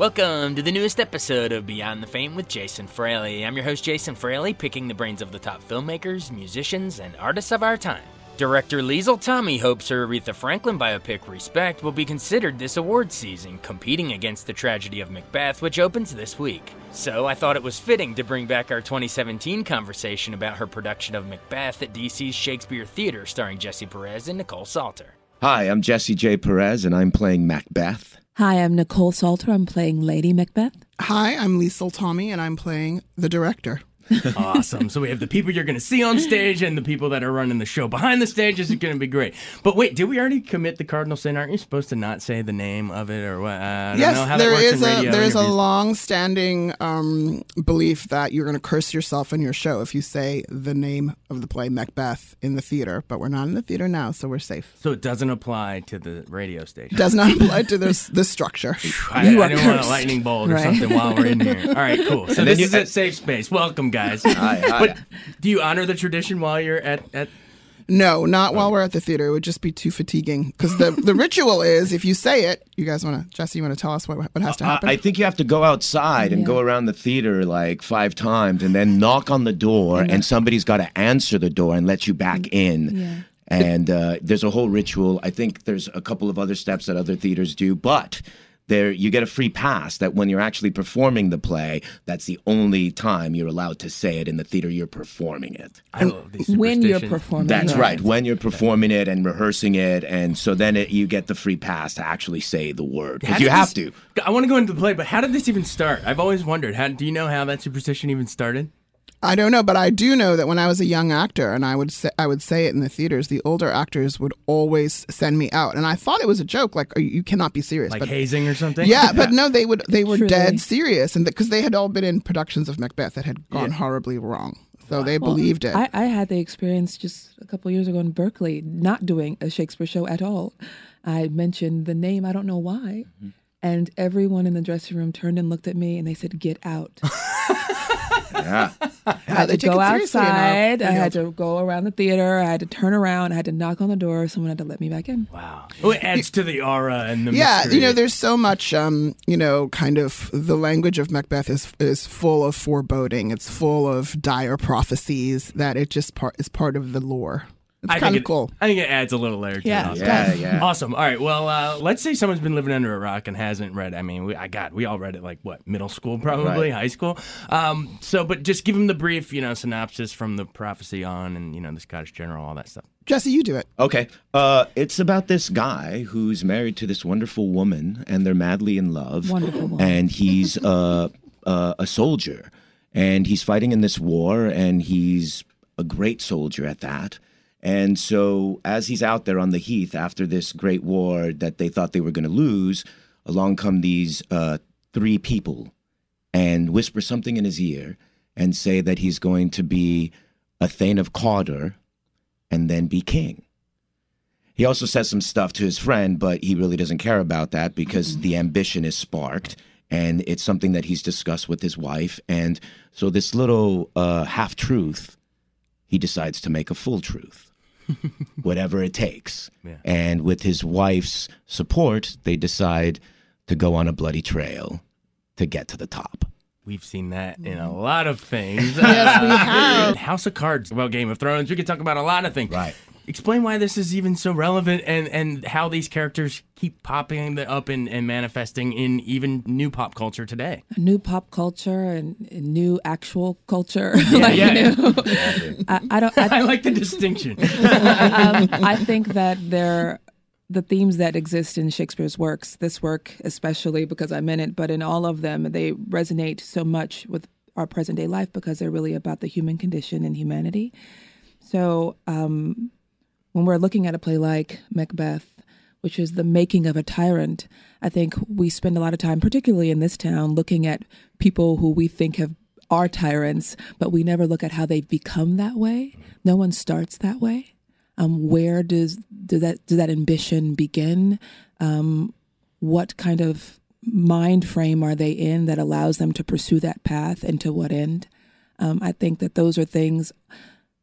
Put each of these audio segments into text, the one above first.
Welcome to the newest episode of Beyond the Fame with Jason Fraley. I'm your host, Jason Fraley, picking the brains of the top filmmakers, musicians, and artists of our time. Director Liesl Tommy hopes her Aretha Franklin biopic Respect will be considered this award season, competing against the tragedy of Macbeth, which opens this week. So I thought it was fitting to bring back our 2017 conversation about her production of Macbeth at DC's Shakespeare Theater, starring Jesse Perez and Nikkole Salter. Hi, I'm Jesse J. Perez, and I'm playing Macbeth. Hi, I'm Nikkole Salter. I'm playing Lady Macbeth. Hi, I'm Liesl Tommy, and I'm playing the director. Awesome. So we have the people you're going to see on stage and the people that are running the show behind the stage. This is going to be great. But wait, did we already commit the cardinal sin? Aren't you supposed to not say the name of it or what? Uh, I yes, don't know how there that works is in a there is a long-standing um, belief that you're going to curse yourself in your show if you say the name of the play Macbeth in the theater. But we're not in the theater now, so we're safe. So it doesn't apply to the radio station. Does not apply to this this structure. I, You I are didn't want a lightning bolt or Right. something while we're in here. All right, cool. So this you- is a safe space. Welcome, guys. Hi, hi. But do you honor the tradition while you're at, at No, not while we're at the theater. It would just be too fatiguing because the the ritual is if you say it, you guys want to Jesse, you want to tell us what what has to happen? I think you have to go outside and Yeah. go around the theater like five times and then knock on the door, and somebody's got to answer the door and let you back in. Yeah. And uh, there's a whole ritual. I think there's a couple of other steps that other theaters do, but there you get a free pass that when you're actually performing the play, that's the only time you're allowed to say it in the theater you're performing it. I love When you're superstitions. performing. That's yeah. right. When you're performing it and rehearsing it, and so then it, you get the free pass to actually say the word because you have this- to. I want to go into the play, but how did this even start? I've always wondered. How do you know how that superstition even started? I don't know, but I do know that when I was a young actor and I would say I would say it in the theaters, the older actors would always send me out, and I thought it was a joke, like you you cannot be serious. Like but hazing or something? yeah, but no, they would they were Truly. dead serious, and because they had all been in productions of Macbeth that had gone horribly wrong, so they Well, believed it. I, I had the experience just a couple years ago in Berkeley, not doing a Shakespeare show at all. I mentioned the name, I don't know why. Mm-hmm. And everyone in the dressing room turned and looked at me and they said, Get out. Yeah. I had they to take go it seriously in our outside. I had to go around the theater. I had to turn around. I had to knock on the door. Someone had to let me back in. Wow. Oh, it adds to the aura and the yeah, mystery. you know, there's so much, um, you know, kind of the language of Macbeth is is full of foreboding. It's full of dire prophecies that it just part is part of the lore. It's I kind think of it, cool. I think it adds a little layer to Yeah, it. it Yeah, yeah. Awesome. All right. Well, uh, let's say someone's been living under a rock and hasn't read. I mean, we, I got we all read it like what middle school, probably Right. high school. Um, so, but just give them the brief, you know, synopsis from the prophecy on, and you know, the Scottish general, all that stuff. Jesse, you do it. Okay. Uh, it's about this guy who's married to this wonderful woman, and they're madly in love. Wonderful woman. And he's uh, uh, a soldier, and he's fighting in this war, and he's a great soldier at that. And so, as he's out there on the heath after this great war that they thought they were going to lose, along come these uh, three people and whisper something in his ear and say that he's going to be a Thane of Cawdor and then be king. He also says some stuff to his friend, but he really doesn't care about that because the ambition is sparked and it's something that he's discussed with his wife. And so, this little uh, half truth, he decides to make a full truth, whatever it takes. Yeah. And with his wife's support, they decide to go on a bloody trail to get to the top. We've seen that in a lot of things. Yes, we have. House of Cards, well, Game of Thrones. We could talk about a lot of things. Right. Explain why this is even so relevant and, and how these characters keep popping up and, and manifesting in even new pop culture today. new pop culture and, and new actual culture. Yeah, Like, yeah. you know, I, I don't. I, I like the distinction. um, I think that they're the themes that exist in Shakespeare's works, this work especially because I'm in it, but in all of them, they resonate so much with our present day life because they're really about the human condition and humanity. So um, when we're looking at a play like Macbeth, which is the making of a tyrant, I think we spend a lot of time, particularly in this town, looking at people who we think have are tyrants, but we never look at how they've become that way. No one starts that way. Um, where does does that does that ambition begin? Um, what kind of mind frame are they in that allows them to pursue that path, and to what end? Um, I think that those are things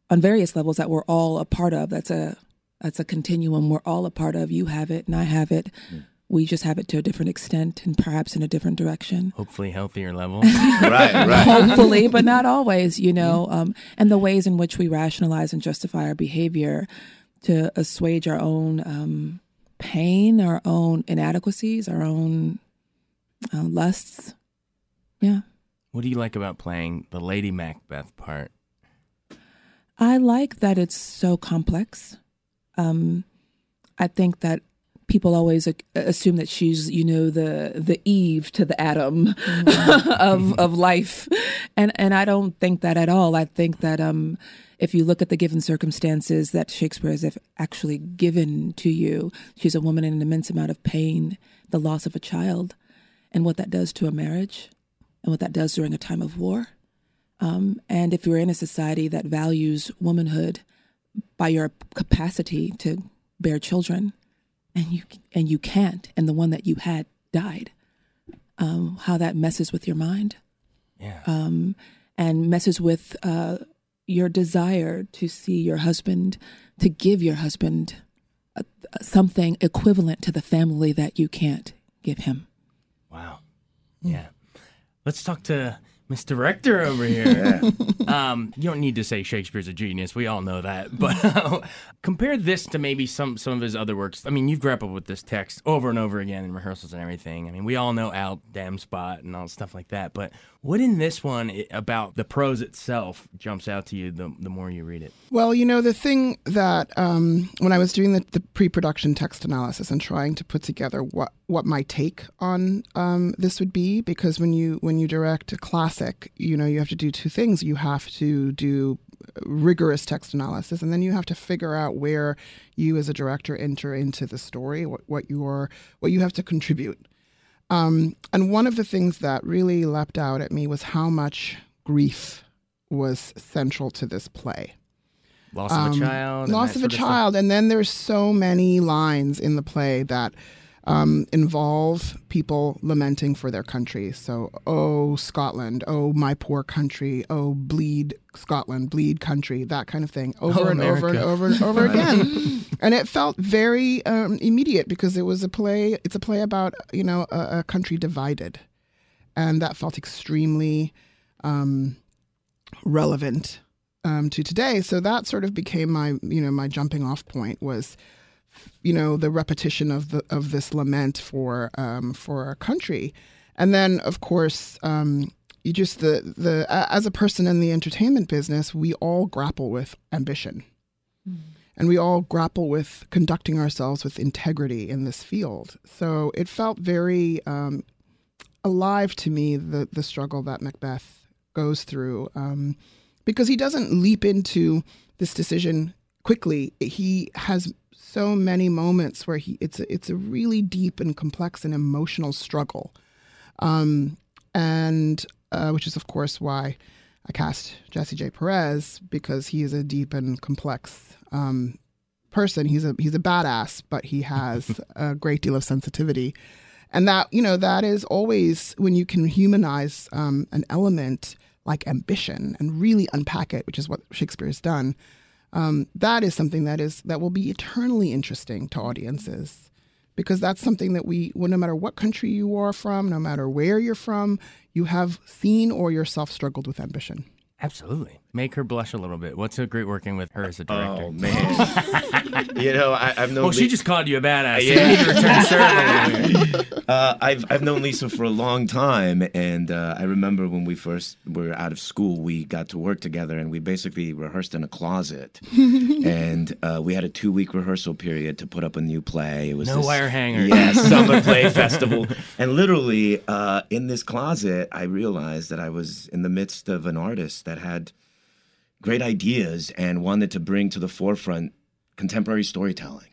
on various levels that we're all a part of. That's a that's a continuum we're all a part of. You have it, and I have it. Mm we just have it to a different extent and perhaps in a different direction. Hopefully, healthier level. right, right. Hopefully, but not always, you know. Um, and the ways in which we rationalize and justify our behavior to assuage our own um, pain, our own inadequacies, our own uh, lusts. Yeah. What do you like about playing the Lady Macbeth part? I like that it's so complex. Um, I think that people always assume that she's you know the the Eve to the Adam mm-hmm. of of life, and and I don't think that at all. I think that um, if you look at the given circumstances that Shakespeare has actually given to you, she's a woman in an immense amount of pain, the loss of a child, and what that does to a marriage, and what that does during a time of war. Um, and if you're in a society that values womanhood by your capacity to bear children, and you and you can't, and the one that you had died. Um, how that messes with your mind, yeah, um, and messes with uh, your desire to see your husband, to give your husband a, a, something equivalent to the family that you can't give him. Wow, yeah. Let's talk to Miss Director over here. Yeah. Um, you don't need to say Shakespeare's a genius. We all know that. But uh, compare this to maybe some some of his other works. I mean, you've grappled with this text over and over again in rehearsals and everything. I mean, we all know Al Damn Spot and all stuff like that. But what in this one about the prose itself jumps out to you the, the more you read it? Well, you know, the thing that um, when I was doing the, the pre production text analysis and trying to put together what, what my take on um, this would be, because when you when you direct a classic, you know, you have to do two things. You have to do rigorous text analysis and then you have to figure out where you as a director enter into the story what, what you are what you have to contribute um, and one of the things that really leapt out at me was how much grief was central to this play. Loss of um, a child. Loss of a child. And then there's so many lines in the play that um, involve people lamenting for their country. So, oh, Scotland, oh, my poor country, oh, bleed Scotland, bleed country, that kind of thing, over oh, and over and over and over again. and it felt very um, immediate because it was a play, it's a play about, you know, a, a country divided. And that felt extremely um, relevant um, to today. So that sort of became my, you know, my jumping off point was you know the repetition of the of this lament for um, for our country, and then of course um, you just the the as a person in the entertainment business, we all grapple with ambition, mm. and we all grapple with conducting ourselves with integrity in this field. So it felt very um, alive to me the the struggle that Macbeth goes through, um, because he doesn't leap into this decision quickly. He has so many moments where he it's a, it's a really deep and complex and emotional struggle, um, and uh, which is of course why I cast Jesse J. Perez because he is a deep and complex um, person. He's a he's a badass, but he has a great deal of sensitivity, and that you know that is always when you can humanize um, an element like ambition and really unpack it, which is what Shakespeare has done um, that is something that is that will be eternally interesting to audiences because that's something that we well, no matter what country you are from no matter where you're from you have seen or yourself struggled with ambition. Absolutely make her blush a little bit. What's so great working with her as a director? Oh man, you know I, I've known. well, she just called you a badass. Yeah. you need to return serve over here. uh, I've I've known Lisa for a long time, and uh, I remember when we first were out of school, we got to work together, and we basically rehearsed in a closet, and uh, we had a two week rehearsal period to put up a new play. It was No this- wire hangers. Yeah, summer play festival, and literally uh, in this closet, I realized that I was in the midst of an artist that had great ideas and wanted to bring to the forefront contemporary storytelling.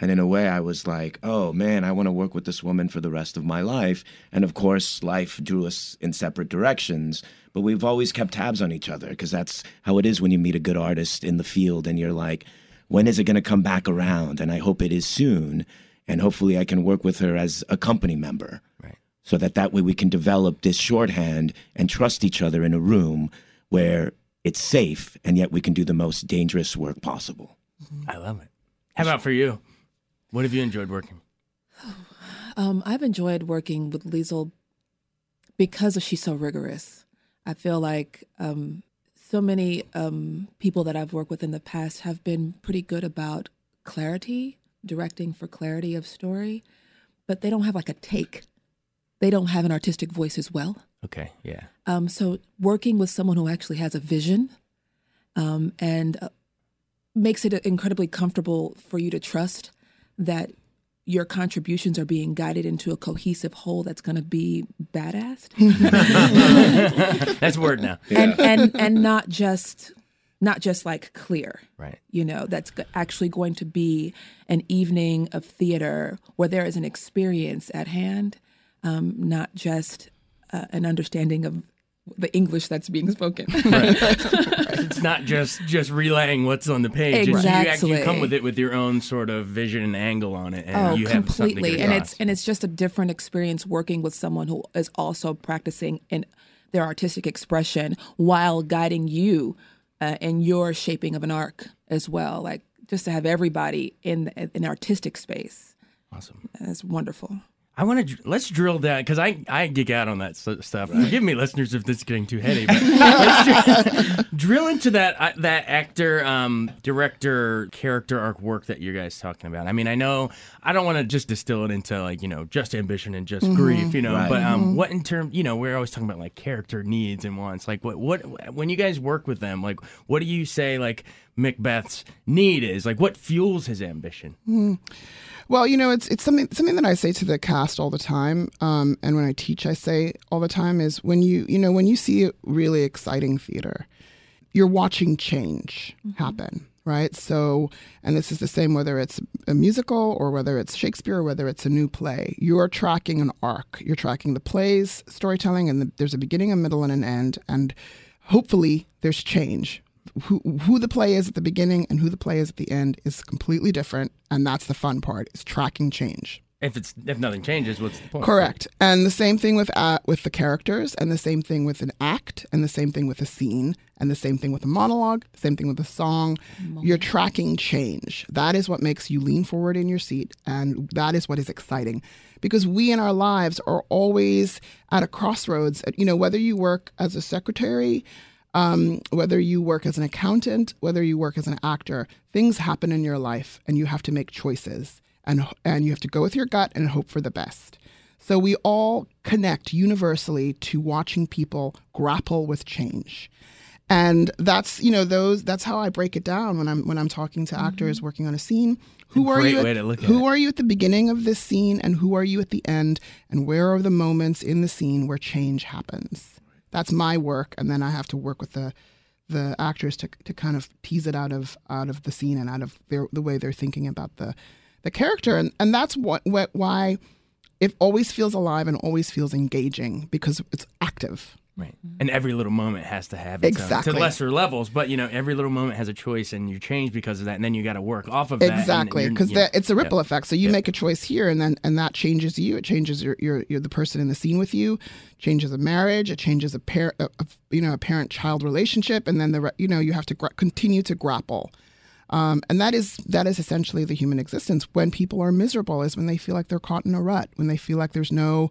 And in a way, I was like, oh man, I want to work with this woman for the rest of my life. And of course, life drew us in separate directions, but we've always kept tabs on each other because that's how it is when you meet a good artist in the field and you're like, when is it going to come back around? And I hope it is soon. And hopefully, I can work with her as a company member. Right. So that that way we can develop this shorthand and trust each other in a room where it's safe and yet we can do the most dangerous work possible. I love it. How about for you? What have you enjoyed working? Um, I've enjoyed working with Liesl because she's so rigorous. I feel like um, so many um, people that I've worked with in the past have been pretty good about clarity, directing for clarity of story, but they don't have like a take. They don't have an artistic voice as well. Okay, yeah. Um, so working with someone who actually has a vision um, and uh, makes it incredibly comfortable for you to trust that your contributions are being guided into a cohesive whole that's going to be badass That's word now. and and and not just not just like clear Right. you know that's actually going to be an evening of theater where there is an experience at hand um, not just uh, an understanding of the english that's being spoken. It's not just just relaying what's on the page. It's you actually come with it with your own sort of vision and angle on it, and oh you have completely. Get and it's and it's just a different experience working with someone who is also practicing in their artistic expression while guiding you uh, in your shaping of an arc as well. Like just to have everybody in an artistic space awesome. That's wonderful I want to let's drill down because I I geek out on that s- stuff. Forgive me, listeners, if this is getting too heady. But let's dr- drill into that uh, that actor, um, director, character arc work that you guys talking about. I mean, I know I don't want to just distill it into like you know just ambition and just grief, you know. Right. But um, what in terms, you know, we're always talking about like character needs and wants. Like what what when you guys work with them, like what do you say like Macbeth's need is? Like what fuels his ambition? Well, you know, it's it's something something that I say to the cast all the time, um, and when I teach, I say all the time is when you you know when you see really exciting theater, you're watching change happen, right? So, and this is the same whether it's a musical or whether it's Shakespeare or whether it's a new play. You are tracking an arc. You're tracking the play's storytelling, and the, there's a beginning, a middle, and an end, and hopefully there's change who who the play is at the beginning and who the play is at the end is completely different, and that's the fun part is tracking change. If it's if nothing changes, what's the point? Correct, and the same thing with uh, with the characters, and the same thing with an act, and the same thing with a scene, and the same thing with a monologue, the same thing with a song. You're tracking change. That is what makes you lean forward in your seat, and that is what is exciting, because we in our lives are always at a crossroads. You know, whether you work as a secretary um, whether you work as an accountant, whether you work as an actor, things happen in your life and you have to make choices and, and you have to go with your gut and hope for the best. So we all connect universally to watching people grapple with change. And that's, you know, those that's how I break it down when I'm when I'm talking to actors working on a scene. Who are you? At, at who it. are you at the beginning of this scene and who are you at the end and where are the moments in the scene where change happens? That's my work and then I have to work with the the actors to to kind of tease it out of out of the scene and out of their the way they're thinking about the the character and and that's what, what why it always feels alive and always feels engaging because it's active. Right. And every little moment has to have its own- Exactly. to lesser levels, but you know, every little moment has a choice and you change because of that and then you got to work off of that. Exactly, because yeah. it's a ripple Yeah. effect. So you make a choice here, and then and that changes you. It changes your your, your the person in the scene with you, changes a marriage. It changes a pair, a, a, you know, a parent child relationship, and then the you know you have to gra- continue to grapple. Um, and that is that is essentially the human existence. When people are miserable, is when they feel like they're caught in a rut, when they feel like there's no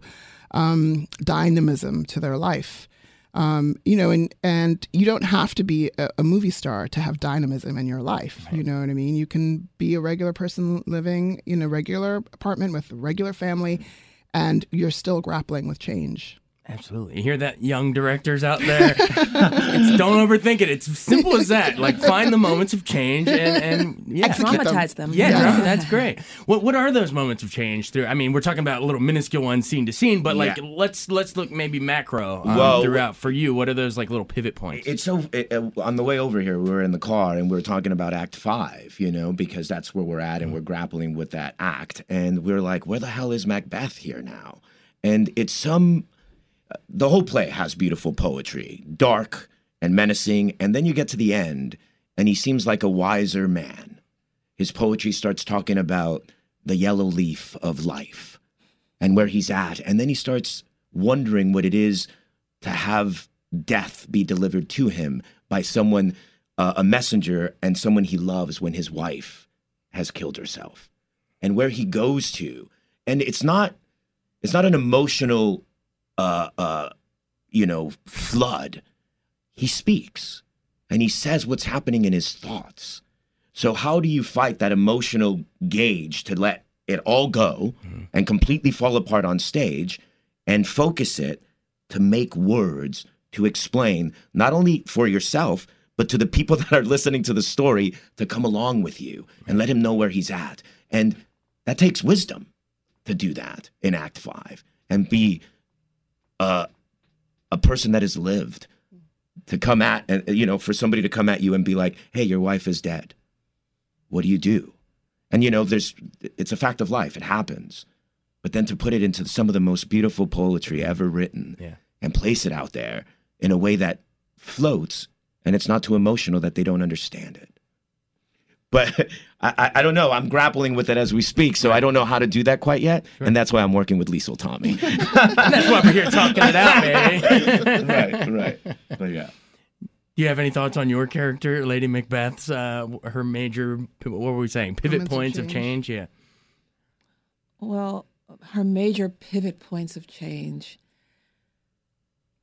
um, dynamism to their life. Um, you know, and and you don't have to be a, a movie star to have dynamism in your life. You know what I mean? You can be a regular person living in a regular apartment with a regular family, and you're still grappling with change. Absolutely. You hear that, young directors out there? it's, don't overthink it. It's simple as that. Like, find the moments of change and, and yeah. Them. Traumatize them. Yeah, Yeah. that's great. What what are those moments of change through? I mean, we're talking about little minuscule ones, scene to scene, but like, Yeah. let's let's look maybe macro um, Well- throughout for you. What are those like little pivot points? It's so it, uh, on the way over here. We were in the car and we were talking about Act Five, you know, because that's where we're at, and we're grappling with that act. And we're like, where the hell is Macbeth here now? And it's some. The whole play has beautiful poetry, dark and menacing, and then you get to the end, and he seems like a wiser man. His poetry starts talking about the yellow leaf of life and where he's at, and then he starts wondering what it is to have death be delivered to him by someone, uh, a messenger, and someone he loves when his wife has killed herself, and where he goes to, and it's not, it's not an emotional, uh, uh, you know, flood. He speaks, and he says what's happening in his thoughts. So how do you fight that emotional gauge to let it all go and completely fall apart on stage and focus it to make words to explain not only for yourself but to the people that are listening to the story to come along with you and let him know where he's at and that takes wisdom to do that in act 5 and be a a person that has lived to come at and you know for somebody to come at you and be like hey your wife is dead. What do you do? And you know there's it's a fact of life. It happens. But then to put it into some of the most beautiful poetry ever written Yeah. and place it out there in a way that floats and it's not too emotional that they don't understand it but I, I- I don't know. I'm grappling with it as we speak, so I don't know how to do that quite yet, and that's why I'm working with Liesl Tommy. that's why we're here talking it out, baby. right, right. But yeah. Do you have any thoughts on your character, Lady Macbeth's, uh, her major, what were we saying, pivot Moments points of change. change? Yeah. Well, her major pivot points of change.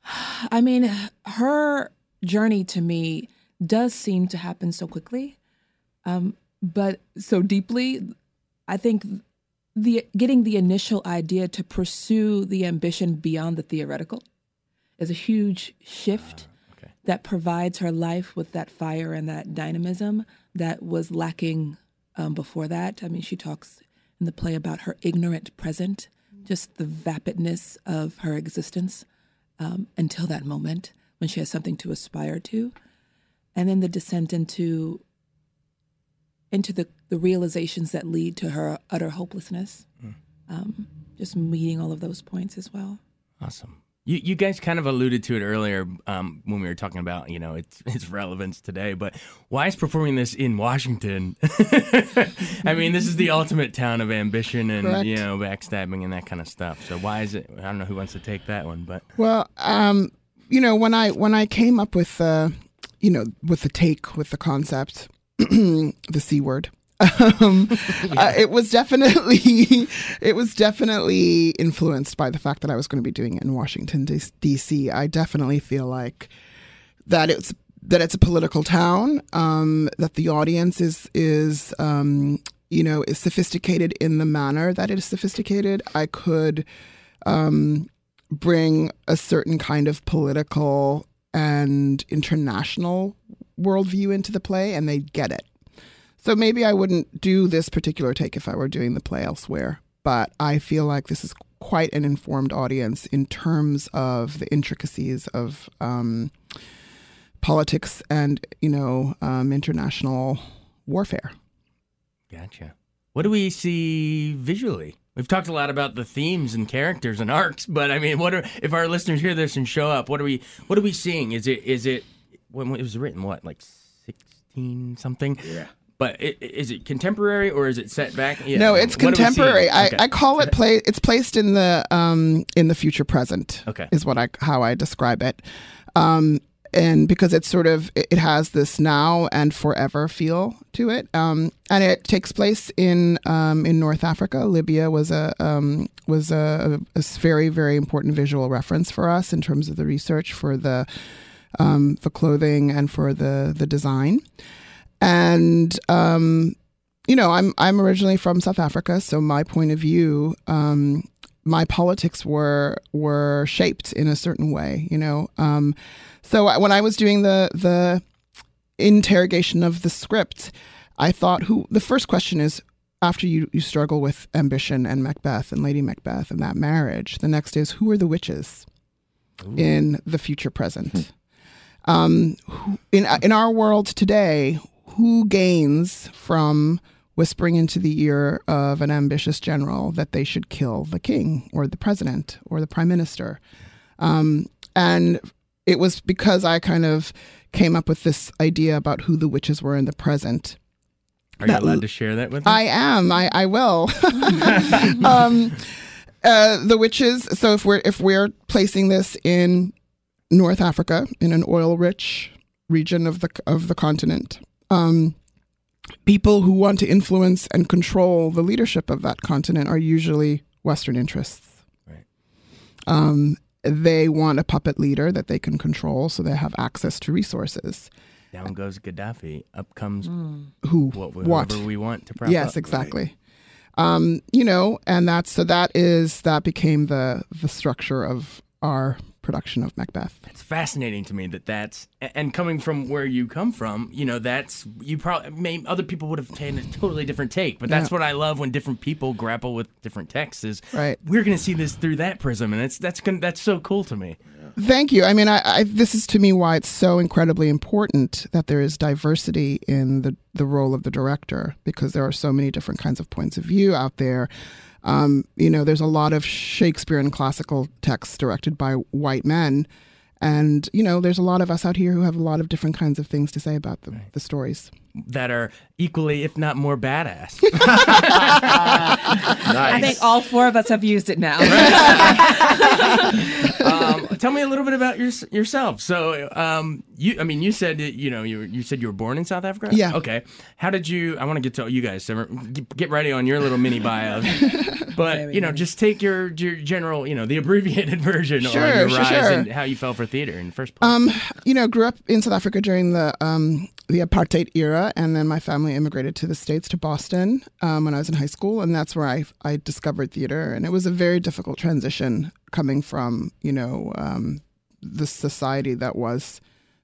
I mean, her journey to me does seem to happen so quickly, um, but so deeply. I think the getting the initial idea to pursue the ambition beyond the theoretical is a huge shift okay. that provides her life with that fire and that dynamism that was lacking um, before that. I mean, she talks in the play about her ignorant present, just the vapidness of her existence um, until that moment when she has something to aspire to, and then the descent into into the, the realizations that lead to her utter hopelessness. Um, just meeting all of those points as well. Awesome. You, you guys kind of alluded to it earlier um, when we were talking about you know its its relevance today, but why is performing this in Washington? I mean, this is the ultimate town of ambition and Correct. you know backstabbing and that kind of stuff. So why is it? I don't know who wants to take that one, but Well, um, you know, when I when I came up with the, you know, with the take with the concept, the c word. Um, uh, it was definitely it was definitely influenced by the fact that I was going to be doing it in Washington D.C. I definitely feel like that it's that it's a political town, um, that the audience is is um, you know is sophisticated in the manner that it is sophisticated. I could um, bring a certain kind of political and international worldview into the play, and they'd get it. So maybe I wouldn't do this particular take if I were doing the play elsewhere. But I feel like this is quite an informed audience in terms of the intricacies of um, politics and you know um, international warfare. gotcha. What do we see visually? We've talked a lot about the themes and characters and arcs, but I mean, what are if our listeners hear this and show up? What are we what are we seeing? Is it is it when it was written? What like sixteen something? Yeah. But i- i- is it contemporary or is it set back? Yeah. No, it's What are we seeing? contemporary. I, Okay. I call it play. It's placed in the um in the future present. Okay. is what I how I describe it. Um, and because it's sort of it it has this now and forever feel to it, um, and it takes place in um, in North Africa. Libya was a um, was a, a s- very very important visual reference for us in terms of the research for the um, the clothing and for the the design, and um, you know I'm I'm originally from South Africa, so my point of view. Um, my politics were were shaped in a certain way, you know. Um, so when I was doing the the interrogation of the script, I thought, who the first question is after you you struggle with ambition and Macbeth and Lady Macbeth and that marriage. The next is who are the witches in the future present. Um, in in our world today, who gains from whispering into the ear of an ambitious general that they should kill the king or the president or the prime minister? Um, and it was because I kind of came up with this idea about who the witches were in the present. Are you allowed to share that with us? I am. I, I will. um, uh, the witches. So if we're if we're placing this in North Africa, in an oil-rich region of the of the continent, um, people who want to influence and control the leadership of that continent are usually Western interests. Right. Um, they want a puppet leader that they can control, so they have access to resources. Down goes Gaddafi. Up comes Who? what, what? whoever we want to prop yes up. exactly um you know and that's so that is that became the the structure of our production of macbeth It's fascinating to me that that's and coming from where you come from, you know, that's you probably may other people would have taken a totally different take, but that's Yeah. what I love when different people grapple with different texts. Is Right. We're going to see this through that prism, and it's that's gonna, that's so cool to me. thank you i mean I, I this is to me why it's so incredibly important that there is diversity in the the role of the director because there are so many different kinds of points of view out there um, you know there's a lot of shakespeare and classical texts directed by white men. And you know there's a lot of us out here who have a lot of different kinds of things to say about the, the stories That are equally, if not more, badass. I think all four of us have used it now. um, tell me a little bit about your, yourself. So, um, you, I mean, you said you know, you were- you said you were born in South Africa. Yeah. Okay. How did you? I want to get to you guys. So get- get ready on your little mini bio. But you know, just take your your general, you know, the abbreviated version Sure, on your sure, rise sure. and how you fell for theater in the first place. Um, you know, grew up in South Africa during the um, the apartheid era, and then my family immigrated to the states to Boston um, when I was in high school, and that's where I I discovered theater, and it was a very difficult transition coming from you know um, the society that was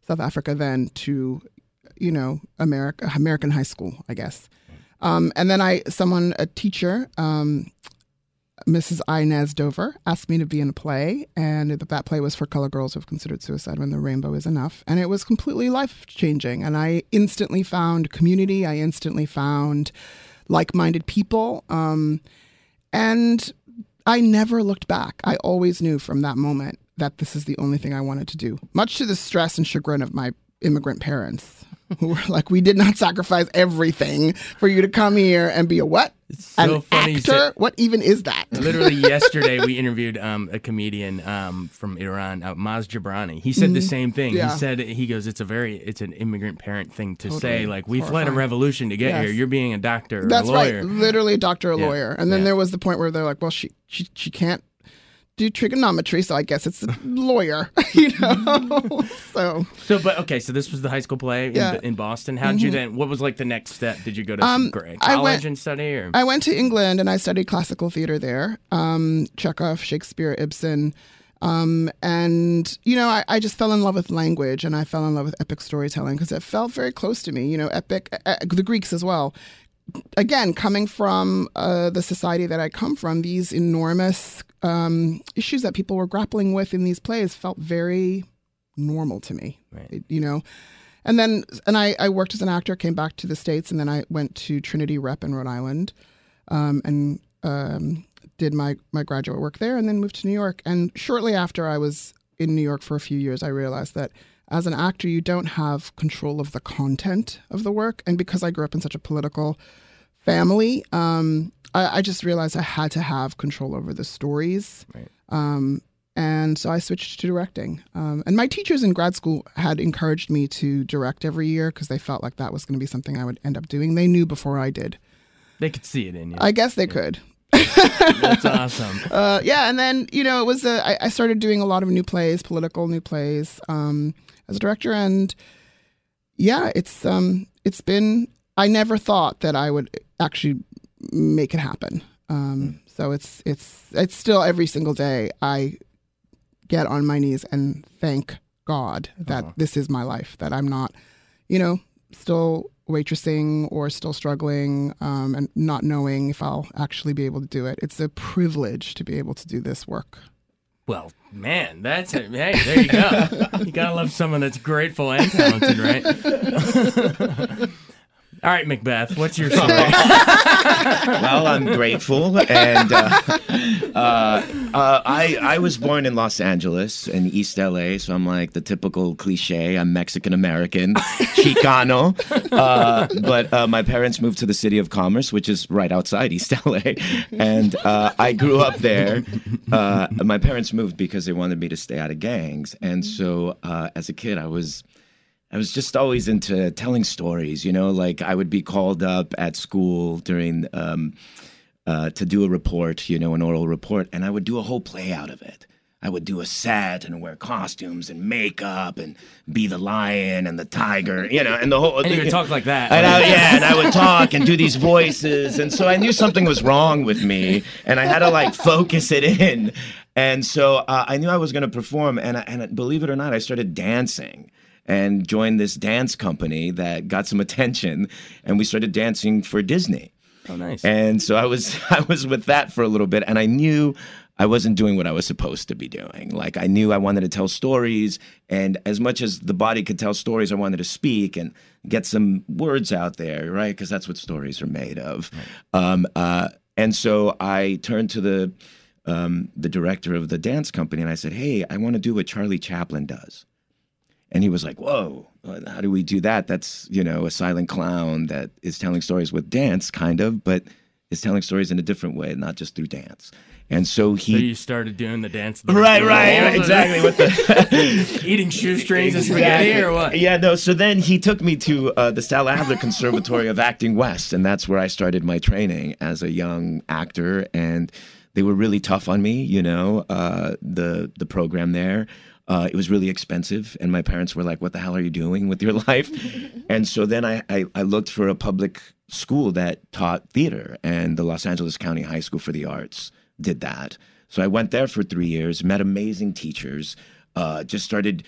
South Africa then to you know America American high school, I guess. Um, and then I someone a teacher. Mrs. Inez Dover asked me to be in a play, and that that play was for color girls who have considered suicide when the rainbow is enough. And it was completely life changing. And I instantly found community. I instantly found like minded people. Um, and I never looked back. I always knew from that moment that this is the only thing I wanted to do, much to the stress and chagrin of my immigrant parents. Who were like, we did not sacrifice everything for you to come here and be a what? so An funny actor? What even is that? Literally yesterday, we interviewed um, a comedian um, from Iran, uh, Maz Jobrani. He said the same thing. Mm-hmm. Yeah. He said he goes, "It's a very, it's an immigrant parent thing to say. Like we fled a revolution to get Yes. here. You're being a doctor or That's a lawyer." right. Literally a doctor, a Yeah. lawyer. And then Yeah. there was the point where they're like, well, she she she can't do trigonometry, so I guess it's a lawyer, you know. so So, but okay, so this was the high school play in, Yeah. Mm-hmm. in Boston. How did you then? What was like the next step? Did you go to Um, gra- I college went- and study, or I went to England and I studied classical theater there. Um, Chekhov, Shakespeare, Ibsen. Um, and, you know, I, I just fell in love with language and I fell in love with epic storytelling because it felt very close to me, you know, epic, uh, the Greeks as well. Again, coming from uh, the society that I come from, these enormous um, issues that people were grappling with in these plays felt very normal to me, Right. It- you know. And then, and I, I worked as an actor, came back to the States, and then I went to Trinity Rep in Rhode Island um, and um, did my, my graduate work there and then moved to New York. And shortly after I was in New York for a few years, I realized that as an actor, you don't have control of the content of the work. And because I grew up in such a political family, um, I, I just realized I had to have control over the stories. Right. Um, And so I switched to directing. Um, and my teachers in grad school had encouraged me to direct every year because they felt like that was going to be something I would end up doing. They knew before I did. They could see it in you. I guess they could. That's awesome. Uh, yeah, and then you know it was a, I, I started doing a lot of new plays, political new plays, um, as a director, and yeah, it's um, it's been. I never thought that I would actually make it happen. Um, so it's it's it's still every single day I get on my knees and thank God that this is my life. That I'm not, you know, still waitressing or still struggling um, and not knowing if I'll actually be able to do it. It's a privilege to be able to do this work. Well, man, that's it. Hey, there you go. You gotta love someone that's grateful and talented, right? All right, Macbeth, what's your story? well, I'm grateful, and uh, uh, uh, I I was born in Los Angeles in East LA, so I'm like the typical cliche. I'm Mexican American, Chicano, uh, but uh, my parents moved to the city of Commerce, which is right outside East LA, and uh, I grew up there. my parents moved because they wanted me to stay out of gangs, and so as a kid, I was. I was just always into telling stories, you know, like I would be called up at school during um, uh, to do a report, you know, an oral report, and I would do a whole play out of it. I would do a set and wear costumes and makeup and be the lion and the tiger, you know, and the whole. And you would talk like that. And I, yeah, and I would talk and do these voices, and so I knew something was wrong with me, and I had to like focus it in, and so uh, I knew I was going to perform, and and believe it or not, I started dancing and joined this dance company that got some attention, and we started dancing for Disney. Oh, nice. And so I was I was with that for a little bit, and I knew I wasn't doing what I was supposed to be doing. Like I knew I wanted to tell stories, and as much as the body could tell stories, I wanted to speak and get some words out there, right? Because that's what stories are made of. Right. Um, uh, and so I turned to the um, the director of the dance company, and I said, "Hey, I want to do what Charlie Chaplin does." And he was like, Whoa, how do we do that? That's, you know, a silent clown that is telling stories with dance, kind of, but is telling stories in a different way, not just through dance. And so he. So you started doing the dance. right, right, right, exactly. With the eating shoestrings and spaghetti, or what? Yeah, no. So then he took me to uh, the Stella Adler Conservatory of Acting West, and that's where I started my training as a young actor. And they were really tough on me, you know, uh, the the program there. Uh, it was really expensive, and my parents were like, "What the hell are you doing with your life?" and so then I, I, I looked for a public school that taught theater, and the Los Angeles County High School for the Arts did that. So I went there for three years, met amazing teachers, uh, just started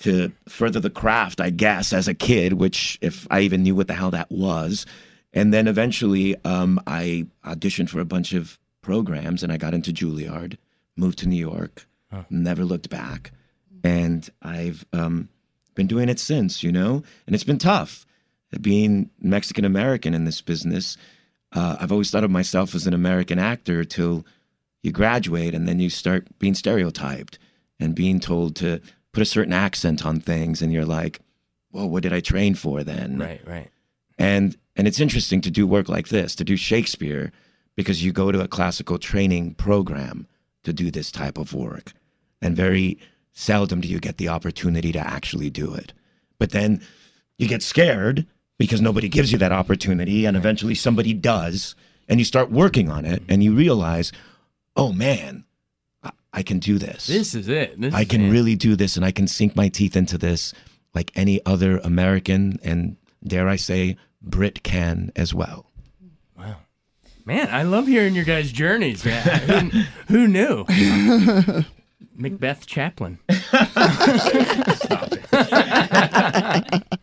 to further the craft, I guess, as a kid, which if I even knew what the hell that was. And then eventually um, I auditioned for a bunch of programs and I got into Juilliard, moved to New York, huh. never looked back and I've um, been doing it since, you know, and it's been tough being Mexican American in this business. Uh, I've always thought of myself as an American actor till you graduate and then you start being stereotyped and being told to put a certain accent on things, and you're like, "Well, what did I train for then?" Right, right. And and it's interesting to do work like this, to do Shakespeare, because you go to a classical training program to do this type of work, and very seldom do you get the opportunity to actually do it. But then you get scared because nobody gives you that opportunity, and eventually somebody does, and you start working on it, and you realize, oh man, I, I can do this. This is it. This I can it. really do this, and I can sink my teeth into this like any other American, and dare I say, Brit can as well. Wow. Man, I love hearing your guys' journeys. who, who knew? Macbeth Chaplin. Stop it.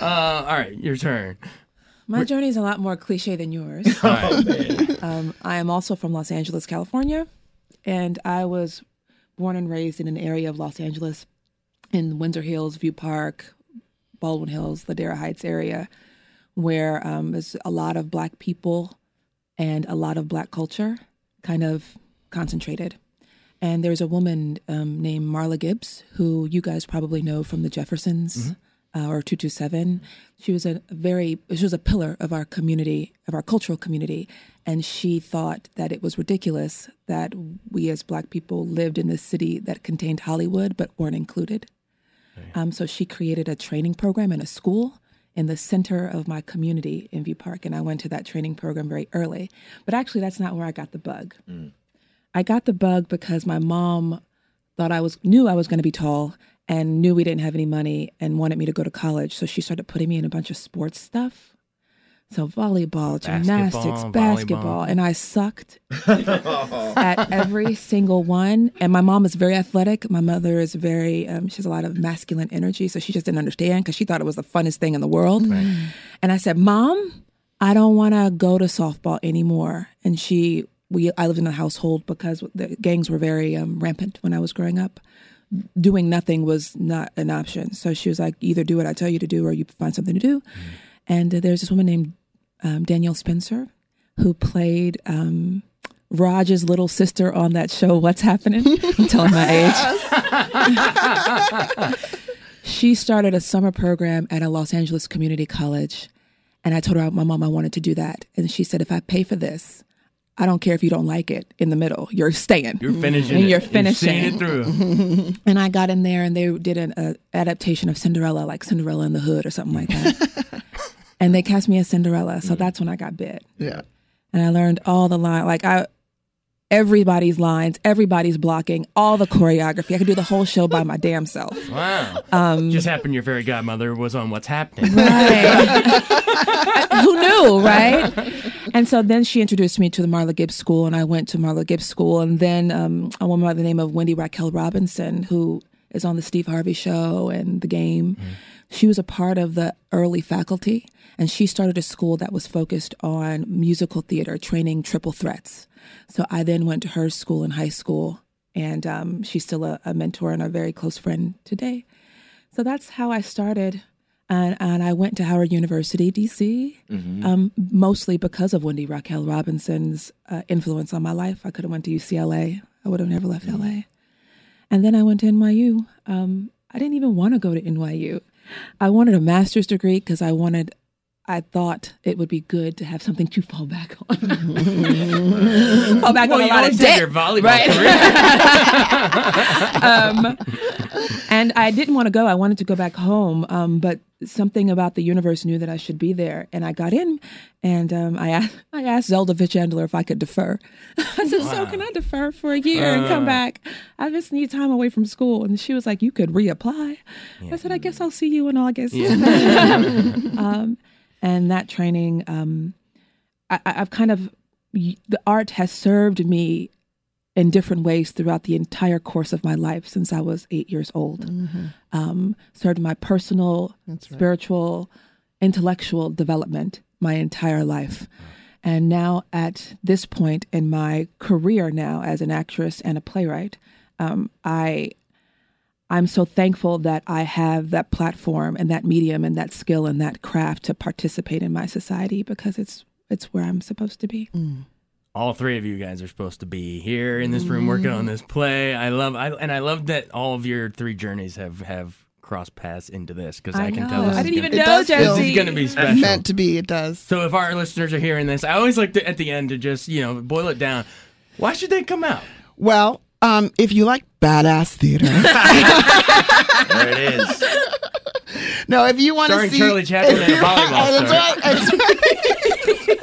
uh, all right, your turn. My journey is a lot more cliche than yours. Oh, um, I am also from Los Angeles, California, and I was born and raised in an area of Los Angeles in Windsor Hills, View Park, Baldwin Hills, Ladera Heights area, where um, there's a lot of Black people and a lot of Black culture kind of concentrated. And there's a woman um, named Marla Gibbs, who you guys probably know from the Jeffersons. Mm-hmm. uh, or 227. She was a very, she was a pillar of our community, of our cultural community. And she thought that it was ridiculous that we as Black people lived in this city that contained Hollywood but weren't included. Um, so she created a training program in a school in the center of my community in View Park. And I went to that training program very early. But actually, that's not where I got the bug. I got the bug because my mom thought I was knew I was going to be tall and knew we didn't have any money and wanted me to go to college. So she started putting me in a bunch of sports stuff. So volleyball, gymnastics, Basketball, basketball, and I sucked at every single one. And my mom is very athletic. My mother is very, um, she has a lot of masculine energy. So she just didn't understand because she thought it was the funnest thing in the world. And I said, Mom, I don't want to go to softball anymore. And she, we, I lived in a household because the gangs were very um, rampant when I was growing up. Doing nothing was not an option. So she was like, either do what I tell you to do or you find something to do. And uh, there's this woman named um, Danielle Spencer who played um, Raj's little sister on that show, What's Happening? I'm telling my age. she started a summer program at a Los Angeles community college. And I told her, my mom, I wanted to do that. And she said, if I pay for this, I don't care if you don't like it in the middle. You're staying. You're finishing And it. you're seeing finishing. it through. And I got in there and they did an uh, adaptation of Cinderella, like Cinderella in the Hood or something like that. and they cast me as Cinderella. So that's when I got bit. Yeah. And I learned all the line, like I, everybody's lines, everybody's blocking, all the choreography. I could do the whole show by my damn self. Wow. Um, Just happened your fairy godmother was on What's Happening. Right. Who knew, right? And so then she introduced me to the Marla Gibbs School, and I went to Marla Gibbs School. And then um, a woman by the name of Wendy Raquel Robinson, who is on the Steve Harvey Show and The Game, she was a part of the early faculty, and she started a school that was focused on musical theater, training triple threats. So I then went to her school in high school, and um, she's still a, a mentor and a very close friend today. So that's how I started. And, and I went to Howard University, DC, um, mostly because of Wendy Raquel Robinson's uh, influence on my life. I could have went to UCLA. I would have never left LA. And then I went to NYU. Um, I didn't even want to go to NYU. I wanted a master's degree because I wanted, I thought it would be good to have something to fall back on. fall back well, on a you lot always of had debt. your volleyball right? career. um, and I didn't want to go. I wanted to go back home, um, but something about the universe knew that I should be there. And I got in, and um, I asked, I asked Zelda Fichandler if I could defer. I said, "So can I defer for a year and come back? I just need time away from school." And she was like, "You could reapply." I said, "I guess I'll see you in August." um, and that training, um, I, I- I've kind of the art has served me in different ways throughout the entire course of my life since I was eight years old. Um, served my personal, spiritual, intellectual development my entire life. And now, at this point in my career, now as an actress and a playwright, um, I I'm so thankful that I have that platform and that medium and that skill and that craft to participate in my society because it's it's where I'm supposed to be. All three of you guys are supposed to be here in this room working on this play. I love, I, and I love that all of your three journeys have have crossed paths into this because I, I can know. tell this I is didn't even gonna, It know, does feel- this is going to be special. Meant to be, it does. So if our listeners are hearing this, I always like to at the end to just you know boil it down. Why should they come out? Well, um, if you like badass theater, There it is. no, if you want to Starring see Charlie Chaplin and a volleyball star. that's right.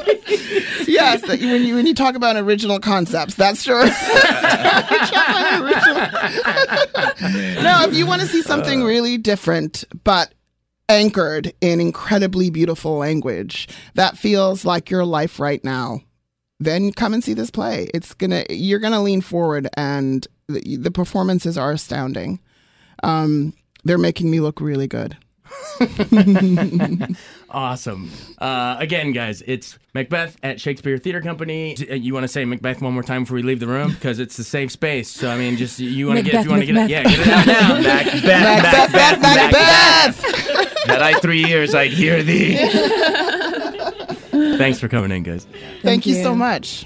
Yes, that when you when you talk about original concepts, that's true. No, if you want to see something really different, but anchored in incredibly beautiful language that feels like your life right now, then come and see this play. It's gonna you're gonna lean forward, and the, the performances are astounding. Um, they're making me look really good. Awesome. Uh, again, guys, it's Macbeth at Shakespeare Theater Company. Uh, You want to say Macbeth one more time before we leave the room because it's a safe space. So I mean, just you want to get if you want to get it, yeah, get it out now. Macbeth, Macbeth, Macbeth, Macbeth. Macbeth. Had I three years, I'd hear thee. Thanks for coming in, guys. Thank, you. you. so much.